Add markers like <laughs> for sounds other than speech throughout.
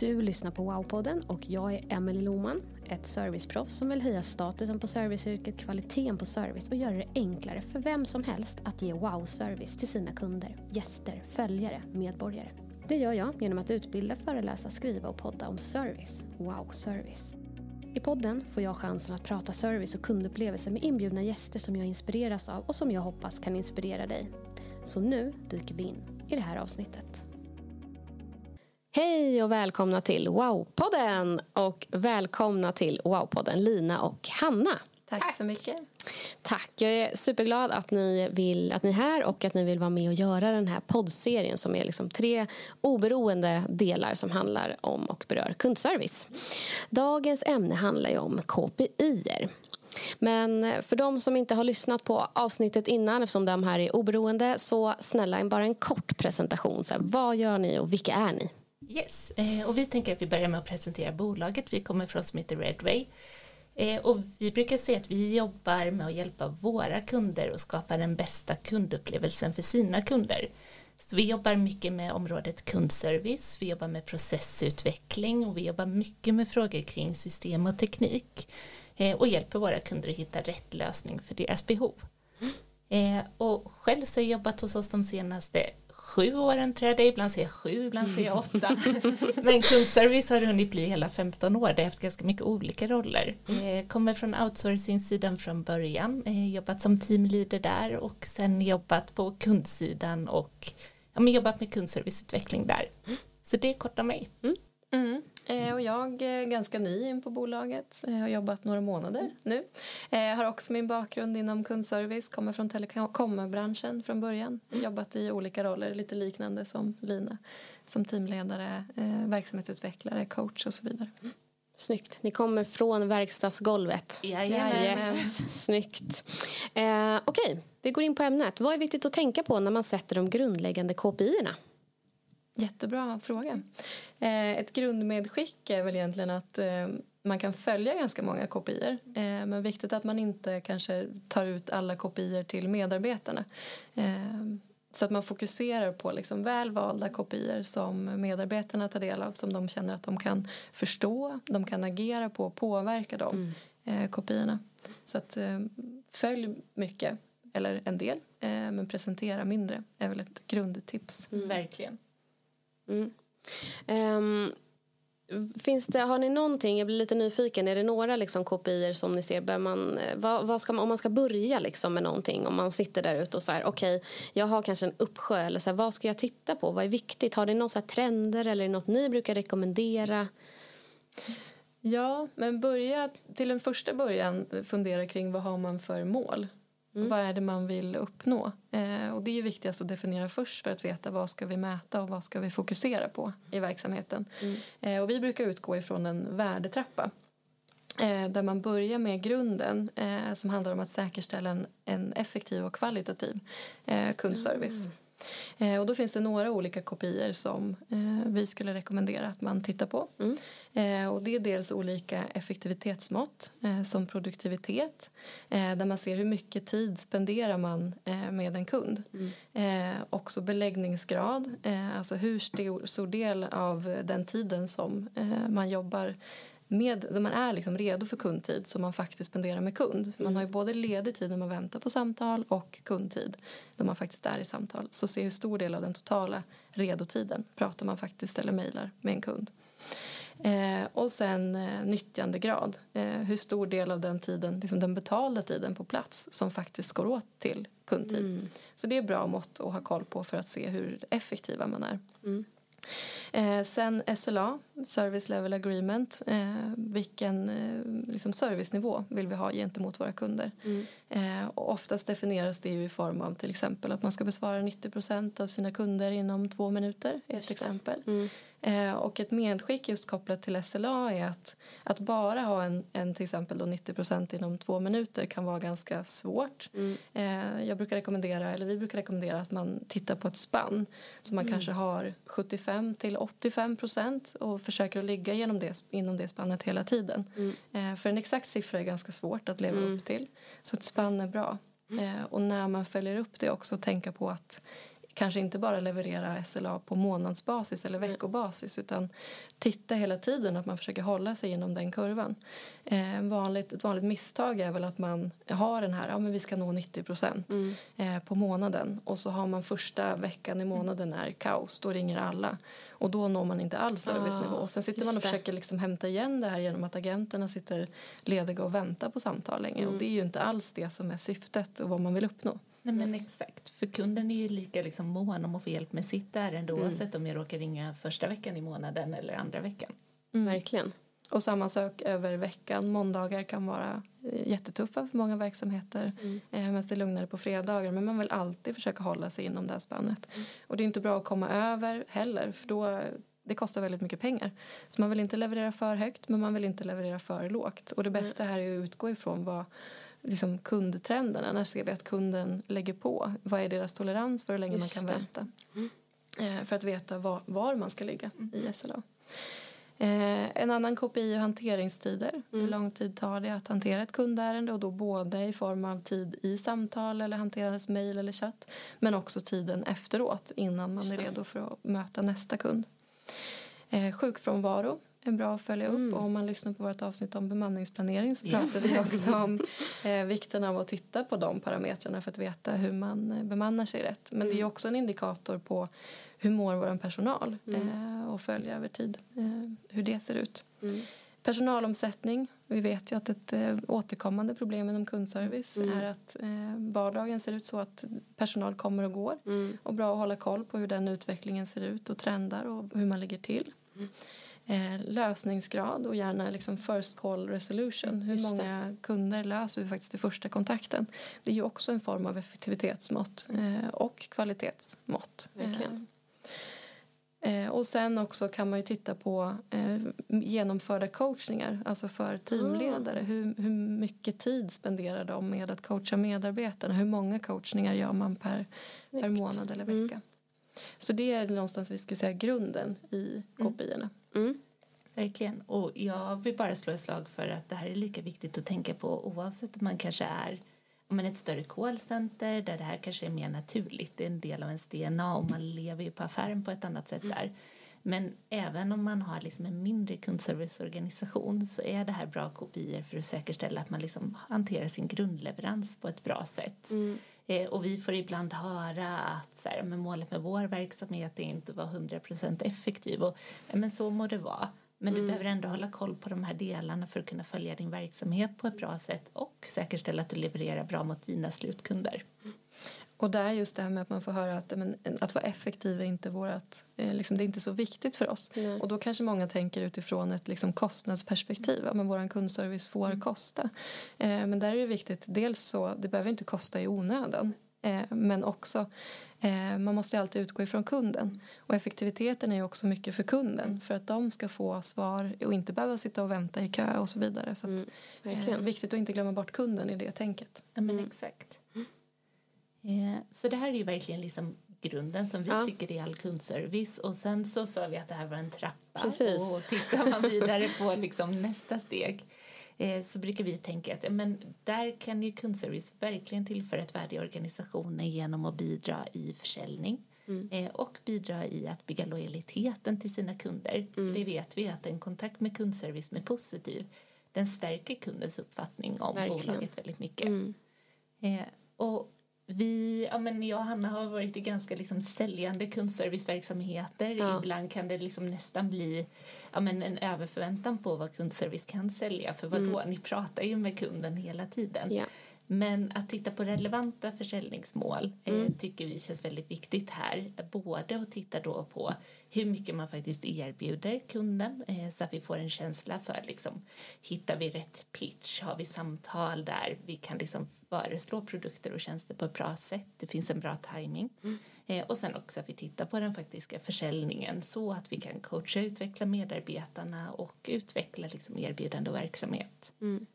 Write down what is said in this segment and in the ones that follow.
Du lyssnar på Wow-podden och jag är Emelie Loman, ett serviceproffs som vill höja statusen på serviceyrket, kvaliteten på service och göra det enklare för vem som helst att ge wow-service till sina kunder, gäster, följare, medborgare. Det gör jag genom att utbilda, föreläsa, skriva och podda om service. Wow-service. I podden får jag chansen att prata service och kundupplevelser med inbjudna gäster som jag inspireras av och som jag hoppas kan inspirera dig. Så nu dyker vi in i det här avsnittet. Hej och välkomna till Wow-podden och välkomna till Wow-podden Lina och Hanna. Tack, Tack, så mycket. Tack. Jag är superglad att ni, vill, att ni är här och att ni vill vara med och göra den här poddserien som är liksom tre oberoende delar som handlar om och berör kundservice. Dagens ämne handlar ju om KPI. Men för de som inte har lyssnat på avsnittet innan eftersom de här är oberoende så snälla bara en kort presentation. Så här, vad gör ni och vilka är ni? Yes, eh, och vi tänker att vi börjar med att presentera bolaget. Vi kommer från som heter Redway. Eh, och vi brukar säga att vi jobbar med att hjälpa våra kunder och skapa den bästa kundupplevelsen för sina kunder. Så vi jobbar mycket med området kundservice, vi jobbar med processutveckling och vi jobbar mycket med frågor kring system och teknik eh, och hjälper våra kunder att hitta rätt lösning för deras behov. Och själv så har jag jobbat hos oss de senaste sju åren tror jag det ibland säger jag sju, ibland säger jag åtta. <laughs> Men kundservice har hunnit bli hela 15 år, det har haft ganska mycket olika roller. Eh, kommer från outsourcing-sidan från början, eh, jobbat som teamleader där och sen jobbat på kundsidan och ja, men jobbat med kundserviceutveckling där. Så det är kort om mig. Mm. Mm. Eh, och jag är ganska ny in på bolaget, jag har jobbat några månader nu. Jag har också min bakgrund inom kundservice, kommer från telekombranschen från början. Mm. Jobbat i olika roller, lite liknande som Lina. Som teamledare, eh, verksamhetsutvecklare, coach och så vidare. Mm. Snyggt. Ni kommer från verkstadsgolvet. Jajamän. Yes. Snyggt. Eh, Okej, okay. vi går in på ämnet. Vad är viktigt att tänka på när man sätter de grundläggande KPI-erna? Jättebra fråga. Eh, ett grundmedskick är väl egentligen att eh, man kan följa ganska många kopior eh, men viktigt att man inte kanske tar ut alla kopior till medarbetarna. Så att man fokuserar på liksom välvalda kopior som medarbetarna tar del av som de känner att de kan förstå, de kan agera på och påverka de mm. kopiorna. Så att följ mycket, eller en del, men presentera mindre är väl ett grundtips. Mm. Verkligen. Mm. Um, finns det, har ni någonting, jag blir lite nyfiken, är det några liksom kopior som ni ser, bör man, eh, vad, vad ska man, om man ska börja liksom med någonting, om man sitter där ute och så här, okej, okay, jag har kanske en uppsjö, eller så här, vad ska jag titta på, vad är viktigt, har ni några så trender eller är det något ni brukar rekommendera? Ja, men börja till en första början fundera kring vad har man för mål Mm. Vad är det man vill uppnå? Eh, och det är viktigast att definiera först för att veta vad ska vi mäta och vad ska vi fokusera på i verksamheten. Mm. Eh, och vi brukar utgå ifrån en värdetrappa eh, där man börjar med grunden eh, som handlar om att säkerställa en, en effektiv och kvalitativ eh, kundservice. Mm. Eh, och då finns det några olika kopior som eh, vi skulle rekommendera att man tittar på. Mm. Eh, och det är dels olika effektivitetsmått eh, som produktivitet eh, där man ser hur mycket tid spenderar man eh, med en kund. Mm. också beläggningsgrad, alltså hur stor, stor del av den tiden som man jobbar med, så man är liksom redo för kundtid som man faktiskt spenderar med kund. För man har ju både ledig tid när man väntar på samtal och kundtid när man faktiskt är i samtal. Så se hur stor del av den totala redotiden pratar man faktiskt eller mejlar med en kund. Eh, och sen eh, nyttjandegrad. Eh, hur stor del av den tiden, liksom den betalda tiden på plats som faktiskt går åt till kundtid. Mm. Så det är bra mått att ha koll på för att se hur effektiva man är. Mm. Eh, sen SLA, Service Level Agreement. Eh, vilken eh, liksom servicenivå vill vi ha gentemot våra kunder? Mm. Eh, och oftast definieras det i form av till exempel att man ska besvara 90% av sina kunder inom två minuter. Ett exempel. Mm. Eh, och ett medskick just kopplat till SLA är att, att bara ha en, en till exempel då 90% inom två minuter kan vara ganska svårt. Mm. Eh, jag brukar rekommendera, eller vi brukar rekommendera att man tittar på ett spann. Så man mm. kanske har 75 till 85% och försöker att ligga genom det, inom det spannet hela tiden. Mm. Eh, för en exakt siffra är ganska svårt att leva mm. upp till. Så ett spann är bra. Mm. Och när man följer upp det också tänka på att kanske inte bara leverera SLA på månadsbasis eller veckobasis utan titta hela tiden att man försöker hålla sig inom den kurvan. Eh, vanligt, ett vanligt misstag är väl att man har den här, ja men vi ska nå 90 procent mm. eh, på månaden och så har man första veckan i månaden är kaos, då ringer alla och då når man inte alls servicenivå. Ah, sen sitter man och försöker liksom hämta igen det här genom att agenterna sitter lediga och väntar på samtal länge mm. och det är ju inte alls det som är syftet och vad man vill uppnå. Nej men exakt, för kunden är ju lika liksom mån om att få hjälp med sitt ärende mm. oavsett om jag råkar ringa första veckan i månaden eller andra veckan. Mm. Verkligen. Och samma sak över veckan. Måndagar kan vara eh, jättetuffa för många verksamheter mm. eh, medan det är lugnare på fredagar. Men man vill alltid försöka hålla sig inom det här spannet. Mm. Och det är inte bra att komma över heller för då det kostar väldigt mycket pengar. Så man vill inte leverera för högt men man vill inte leverera för lågt. Och det bästa här är att utgå ifrån vad liksom kundtrenderna. När ser vi att kunden lägger på? Vad är deras tolerans för hur länge Just man kan det. vänta? Mm. Eh, för att veta var, var, man ska ligga mm. i SLA. Eh, en annan KPI är hanteringstider. Mm. Hur lång tid tar det att hantera ett kundärende och då både i form av tid i samtal eller hanterandes mejl eller chatt men också tiden efteråt innan man är redo för att möta nästa kund. Eh, sjukfrånvaro är bra att följa upp. Mm. Och om man lyssnar på vårt avsnitt om bemanningsplanering så yeah. pratar vi också om <laughs> eh, vikten av att titta på de parametrarna för att veta hur man eh, bemannar sig rätt. Men mm. det är mm. också en indikator på hur mår vår personal mm. eh, och följa över tid eh, hur det ser ut. Mm. Personalomsättning. Vi vet ju att ett eh, återkommande problem inom kundservice mm. är att eh, vardagen ser ut så att personal kommer och går. Mm. Och bra att hålla koll på hur den utvecklingen ser ut och trendar och hur man ligger till. Mm eh, lösningsgrad och gärna liksom first call resolution. Hur många kunder löser vi faktiskt i första kontakten? Det är ju också en form av effektivitetsmått eh, och kvalitetsmått. Verkligen. Eh, och sen också kan man ju titta på eh, genomförda coachningar, alltså för teamledare. Ah. Hur, hur mycket tid spenderar de med att coacha medarbetarna? Hur många coachningar gör man per, per månad eller vecka? Mm. Så det är någonstans vi ska säga grunden i KPI-erna. Mm. Mm. Verkligen. Och jag vill bara slå ett slag för att det här är lika viktigt att tänka på oavsett om man kanske är om ett större callcenter där det här kanske är mer naturligt. Det är en del av ens DNA och man lever ju på affären på ett annat sätt där. Men även om man har liksom en mindre kundserviceorganisation så är det här bra kopior för att säkerställa att man liksom hanterar sin grundleverans på ett bra sätt. Mm. Eh, och vi får ibland höra att så här, men målet med vår verksamhet är inte att vara 100% effektiv. Och, men så må det vara. Men du mm. behöver ändå hålla koll på de här delarna för att kunna följa din verksamhet på ett bra sätt och säkerställa att du levererar bra mot dina slutkunder. Och där just det här med att man får höra att men, att vara effektiv är inte vårat, eh, liksom, det är inte så viktigt för oss. Mm. Och då kanske många tänker utifrån ett liksom, kostnadsperspektiv. Ja, men vår kundservice får mm. kosta. Eh, men där är det viktigt, dels så, det behöver inte kosta i onödan. Eh, men också, eh, man måste alltid utgå ifrån kunden. Och effektiviteten är ju också mycket för kunden. Mm. För att de ska få svar och inte behöva sitta och vänta i kö och så vidare. Så att, mm, eh, viktigt att inte glömma bort kunden i det tänket. Ja, men exakt. Eh, så det här är ju verkligen liksom grunden som vi ja. tycker är all kundservice och sen så sa vi att det här var en trappa Precis. och tittar man vidare på liksom nästa steg eh, så brukar vi tänka att men där kan ju kundservice verkligen tillföra ett värde i organisationen genom att bidra i försäljning. mm. eh, och bidra i att bygga lojaliteten till sina kunder. Mm. Det vet vi att en kontakt med kundservice med positiv den stärker kundens uppfattning om Verkligen. bolaget väldigt mycket. Mm. Och vi, ja, men jag och Hanna har varit i ganska liksom säljande kundserviceverksamheter. Ja. Ibland kan det liksom nästan bli ja, men en överförväntan på vad kundservice kan sälja. För vadå, mm. ni pratar ju med kunden hela tiden. Ja. Men att titta på relevanta försäljningsmål eh, mm. eh, tycker vi känns väldigt viktigt här. Både att titta då på hur mycket man faktiskt erbjuder kunden eh, så att vi får en känsla för liksom, hittar vi rätt pitch, har vi samtal där vi kan liksom föreslå produkter och tjänster på ett bra sätt, det finns en bra timing. Mm. Eh, och sen också att vi tittar på den faktiska försäljningen så att vi kan coacha och utveckla medarbetarna och utveckla liksom, erbjudande och verksamhet. Mm.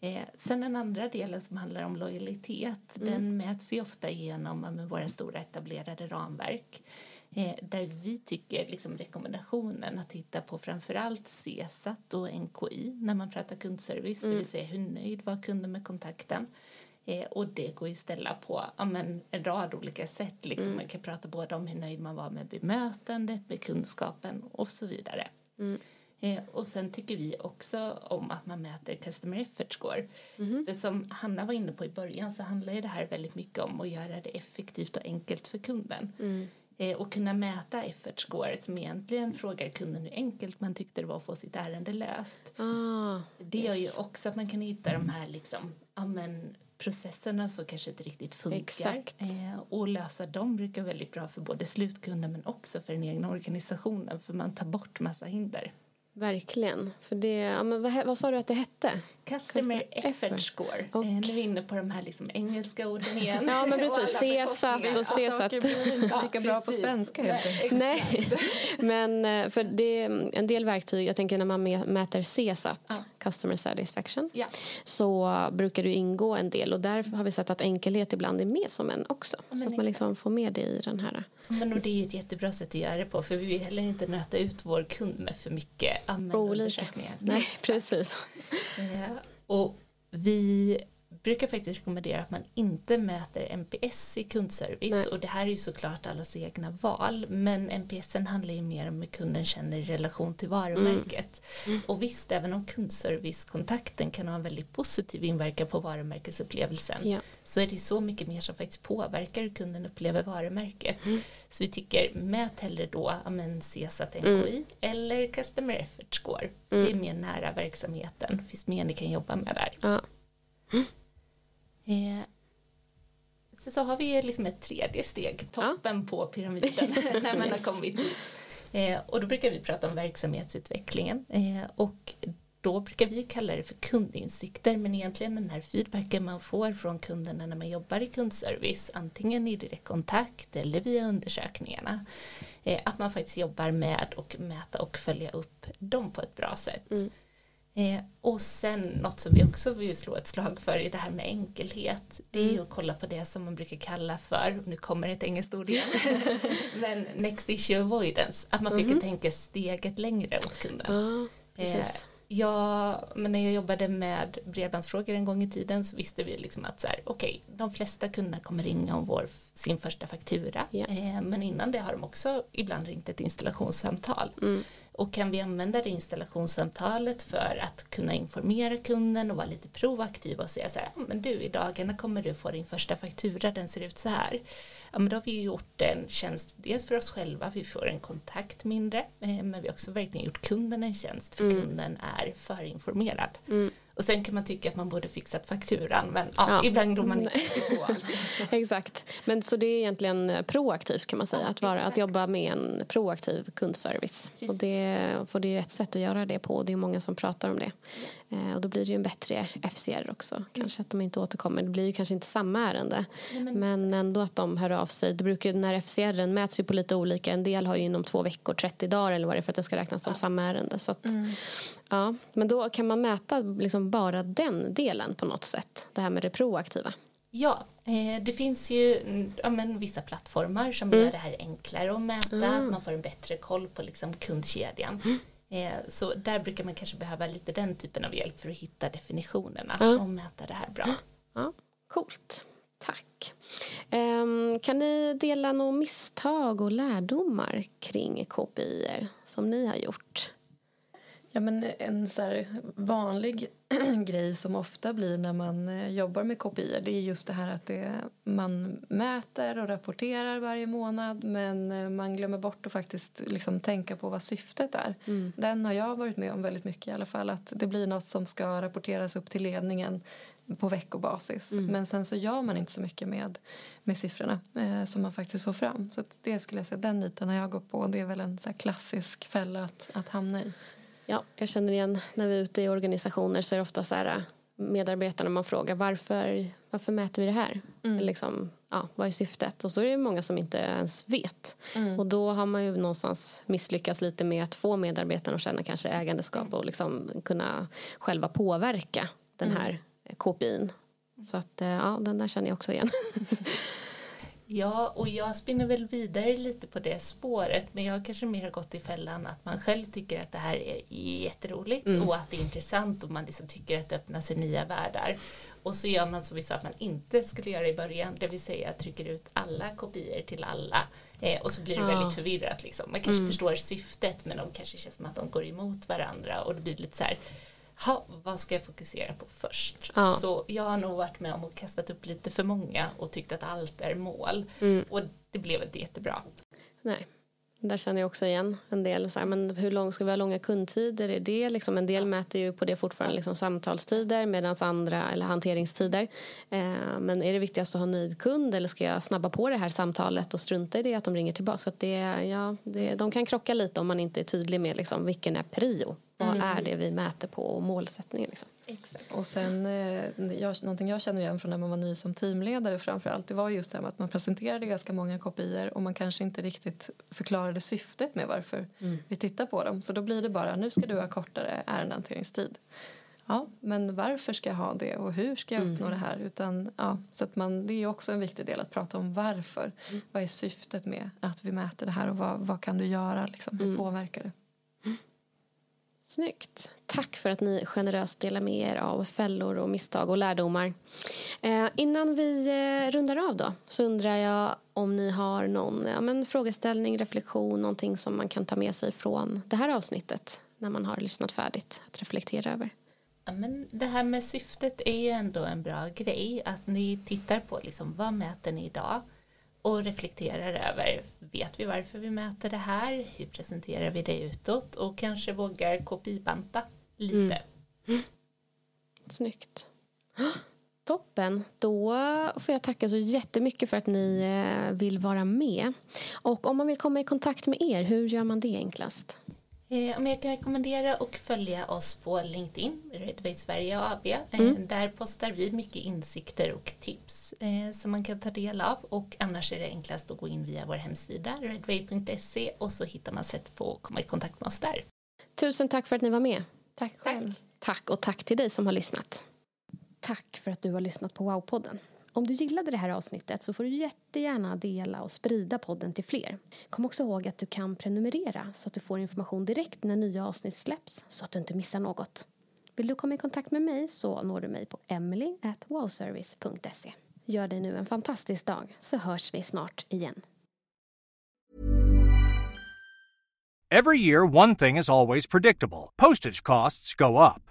Eh, sen den andra delen som handlar om lojalitet mm. den mäts ju ofta genom våra stora etablerade ramverk eh, där vi tycker liksom, rekommendationen att titta på framförallt CSAT och NKI när man pratar kundservice, mm. det vill säga hur nöjd var kunden med kontakten. Eh, och det går ju att ställa på ja, men, en rad olika sätt. Liksom. Mm. Man kan prata både om hur nöjd man var med bemötandet, med kunskapen och så vidare. Mm. Eh, och sen tycker vi också om att man mäter customer effort score. Mm. För som Hanna var inne på i början så handlar det här väldigt mycket om att göra det effektivt och enkelt för kunden. Mm. Eh, och kunna mäta effort score som egentligen frågar kunden hur enkelt man tyckte det var att få sitt ärende löst. Ah, det gör ju också att man kan hitta de här liksom, amen, processerna som kanske inte riktigt funkar. Eh, och lösa dem brukar vara väldigt bra för både slutkunden men också för den egna organisationen för man tar bort massa hinder. Verkligen. För det, ja, men vad, vad sa du att det hette? Customer effort score. Och. Eh, nu är vi inne på de här liksom engelska orden igen. Ja, men <laughs> precis. CSAT och CSAT. inte <laughs> lika bra på svenska helt Nej, <laughs> men eh, för det är en del verktyg, jag tänker när man mäter CSAT, ja. Customer Satisfaction, ja. så brukar det ingå en del och där har vi sett att enkelhet ibland är med som en också. Ja, så att man liksom får med det i den här. Men och det är ett jättebra sätt att göra det på för vi vill heller inte nöta ut vår kund med för mycket användarundersökningar. Nej, precis och vi brukar faktiskt rekommendera att man inte mäter NPS i kundservice Nej. och det här är ju såklart allas egna val men NPSen handlar ju mer om hur kunden känner i relation till varumärket mm. Mm. och visst även om kundservicekontakten kan ha en väldigt positiv inverkan på varumärkesupplevelsen ja. så är det så mycket mer som faktiskt påverkar hur kunden upplever varumärket mm. så vi tycker mät hellre då men CSAT NKI mm. eller Customer Effort Score det är mm. mer nära verksamheten det finns mer ni kan jobba med där ja. Eh, så, så har vi liksom ett tredje steg, toppen ja. på pyramiden, <laughs> när man yes. har kommit dit. Eh, och då brukar vi prata om verksamhetsutvecklingen eh, och då brukar vi kalla det för kundinsikter men egentligen den här feedbacken man får från kunderna när man jobbar i kundservice antingen i direktkontakt eller via undersökningarna att man faktiskt jobbar med och mäta och följa upp dem på ett bra sätt. Mm. Eh, och sen något som vi också vill slå ett slag för i det här med enkelhet det är mm. att kolla på det som man brukar kalla för, nu kommer ett engelskt ord igen, <laughs> <laughs> men next issue avoidance, att man fick mm. tänka steget längre åt kunden. Ah, eh, jag, men när jag jobbade med bredbandsfrågor en gång i tiden så visste vi liksom att så här, okay, de flesta kunderna kommer ringa om vår, sin första faktura, yeah. eh, men innan det har de också ibland ringt ett installationssamtal. Mm. Och kan vi använda det installationssamtalet för att kunna informera kunden och vara lite proaktiv och säga så här, men du i dagarna kommer du få din första faktura, den ser ut så här. Ja, men då har vi gjort en tjänst, dels för oss själva, vi får en kontakt mindre, eh, men vi har också verkligen gjort kunden en tjänst, för mm. kunden är förinformerad. Mm. Och sen kan man tycka att man borde fixat fakturan men ja, ja. ibland glömmer man inte på <laughs> Exakt, men så det är egentligen proaktivt kan man säga, ja, att, vara, att jobba med en proaktiv kundservice. Precis. Och det, för det är ett sätt att göra det på och det är många som pratar om det. Eh, och då blir det ju en bättre FCR också. Mm. Kanske att de inte återkommer. Det blir ju kanske inte samma ärende. Nej, men, men ändå att de hör av sig. Det brukar, när FCR mäts ju på lite olika. En del har ju inom två veckor, 30 dagar eller vad det är för att det ska räknas som ja. samma ärende. Så att, mm. ja, men då kan man mäta liksom bara den delen på något sätt. Det här med det proaktiva. Ja, eh, det finns ju ja, men, vissa plattformar som mm. gör det här enklare att mäta. Mm. Man får en bättre koll på liksom, kundkedjan. Eh, så där brukar man kanske behöva lite den typen av hjälp för att hitta definitionerna och mäta det här bra. Ja, coolt. Tack. Um, kan ni dela några misstag och lärdomar kring KPI som ni har gjort? Ja, men en så vanlig <clears throat> grej som ofta blir när man eh, jobbar med KPI det är just det här att det, man mäter och rapporterar varje månad men eh, man glömmer bort att faktiskt liksom tänka på vad syftet är. Mm. Den har jag varit med om väldigt mycket i alla fall att det blir något som ska rapporteras upp till ledningen på veckobasis. Mm. Men sen så gör man inte så mycket med, med siffrorna eh, som man faktiskt får fram. Så det skulle jag säga, den niten har jag gått på. Det är väl en så klassisk fälla att, att hamna i. Ja, jag känner igen när vi är ute i organisationer så är det ofta så här äh, medarbetarna man frågar varför, varför mäter vi det här? Mm. Liksom, ja, vad är syftet? Och så är det många som inte ens vet. Mm. Och då har man ju någonstans misslyckats lite med att få medarbetarna att känna kanske ägandeskap och liksom kunna själva påverka den mm. här KPIn. Så att äh, ja, den där känner jag också igen. <laughs> Ja, och jag spinner väl vidare lite på det spåret men jag har kanske mer gått i fällan att man själv tycker att det här är jätteroligt mm. och att det är intressant och man liksom tycker att det öppnar sig nya världar. Och så gör man som vi sa att man inte skulle göra i början, det vill säga trycker ut alla kopior till alla eh, och så blir det ja. väldigt förvirrat. Liksom. Man kanske mm. förstår syftet men de kanske känns som att de går emot varandra och det blir lite så här ha, vad ska jag fokusera på först? Ja. Så jag har nog varit med om och kastat upp lite för många och tyckt att allt är mål. Mm. Och det blev inte jättebra. Nej, där känner jag också igen en del. Så här, men hur lång ska vi ha långa kundtider? Är det liksom, en del ja. mäter ju på det fortfarande liksom samtalstider medan andra eller hanteringstider. Eh, men är det viktigast att ha nöjd kund eller ska jag snabba på det här samtalet och strunta i det att de ringer tillbaka? Så att det, ja, det, de kan krocka lite om man inte är tydlig med liksom, vilken är prio vad mm. är det vi mäter på och målsättningen. Liksom. Exakt. Och sen, eh, jag, någonting jag känner igen från när man var ny som teamledare framförallt, det var just det här med att man presenterade ganska många kopior och man kanske inte riktigt förklarade syftet med varför mm. vi tittar på dem. Så då blir det bara, nu ska du ha kortare ärendehanteringstid. Ja, men varför ska jag ha det och hur ska jag uppnå mm. det här? Utan, ja, så att man, det är också en viktig del att prata om varför. Mm. Vad är syftet med att vi mäter det här och vad, vad kan du göra? Liksom, hur mm. påverkar det? Snyggt. Tack för att ni generöst delar med er av fällor och misstag och lärdomar. Eh, innan vi eh, rundar av då så undrar jag om ni har någon ja, men frågeställning, reflektion, någonting som man kan ta med sig från det här avsnittet när man har lyssnat färdigt att reflektera över. Ja, men det här med syftet är ju ändå en bra grej att ni tittar på liksom, vad mäter ni idag och reflekterar över vet vi varför vi mäter det här, hur presenterar vi det utåt och kanske vågar kopibanta lite. Mm. Mm. Snyggt. Toppen. Då får jag tacka så jättemycket för att ni eh, vill vara med. Och om man vill komma i kontakt med er, hur gör man det enklast? Eh, om jag kan rekommendera att följa oss på LinkedIn, Redway Sverige AB. Eh, mm. Där postar vi mycket insikter och tips eh, som man kan ta del av och annars är det enklast att gå in via vår hemsida redway.se och så hittar man sätt på att komma i kontakt med oss där. Tusen tack för att ni var med. Tack själv. Tack, tack och tack till dig som har lyssnat. Tack för att du har lyssnat på Wow-podden. Om du gillade det här avsnittet så får du jättegärna dela och sprida podden till fler. Kom också ihåg att du kan prenumerera så att du får information direkt när nya avsnitt släpps så att du inte missar något. Vill du komma i kontakt med mig så når du mig på emily.wowservice.se. Gör dig nu en fantastisk dag så hörs vi snart igen. Every year one thing is always predictable. Postage costs go up.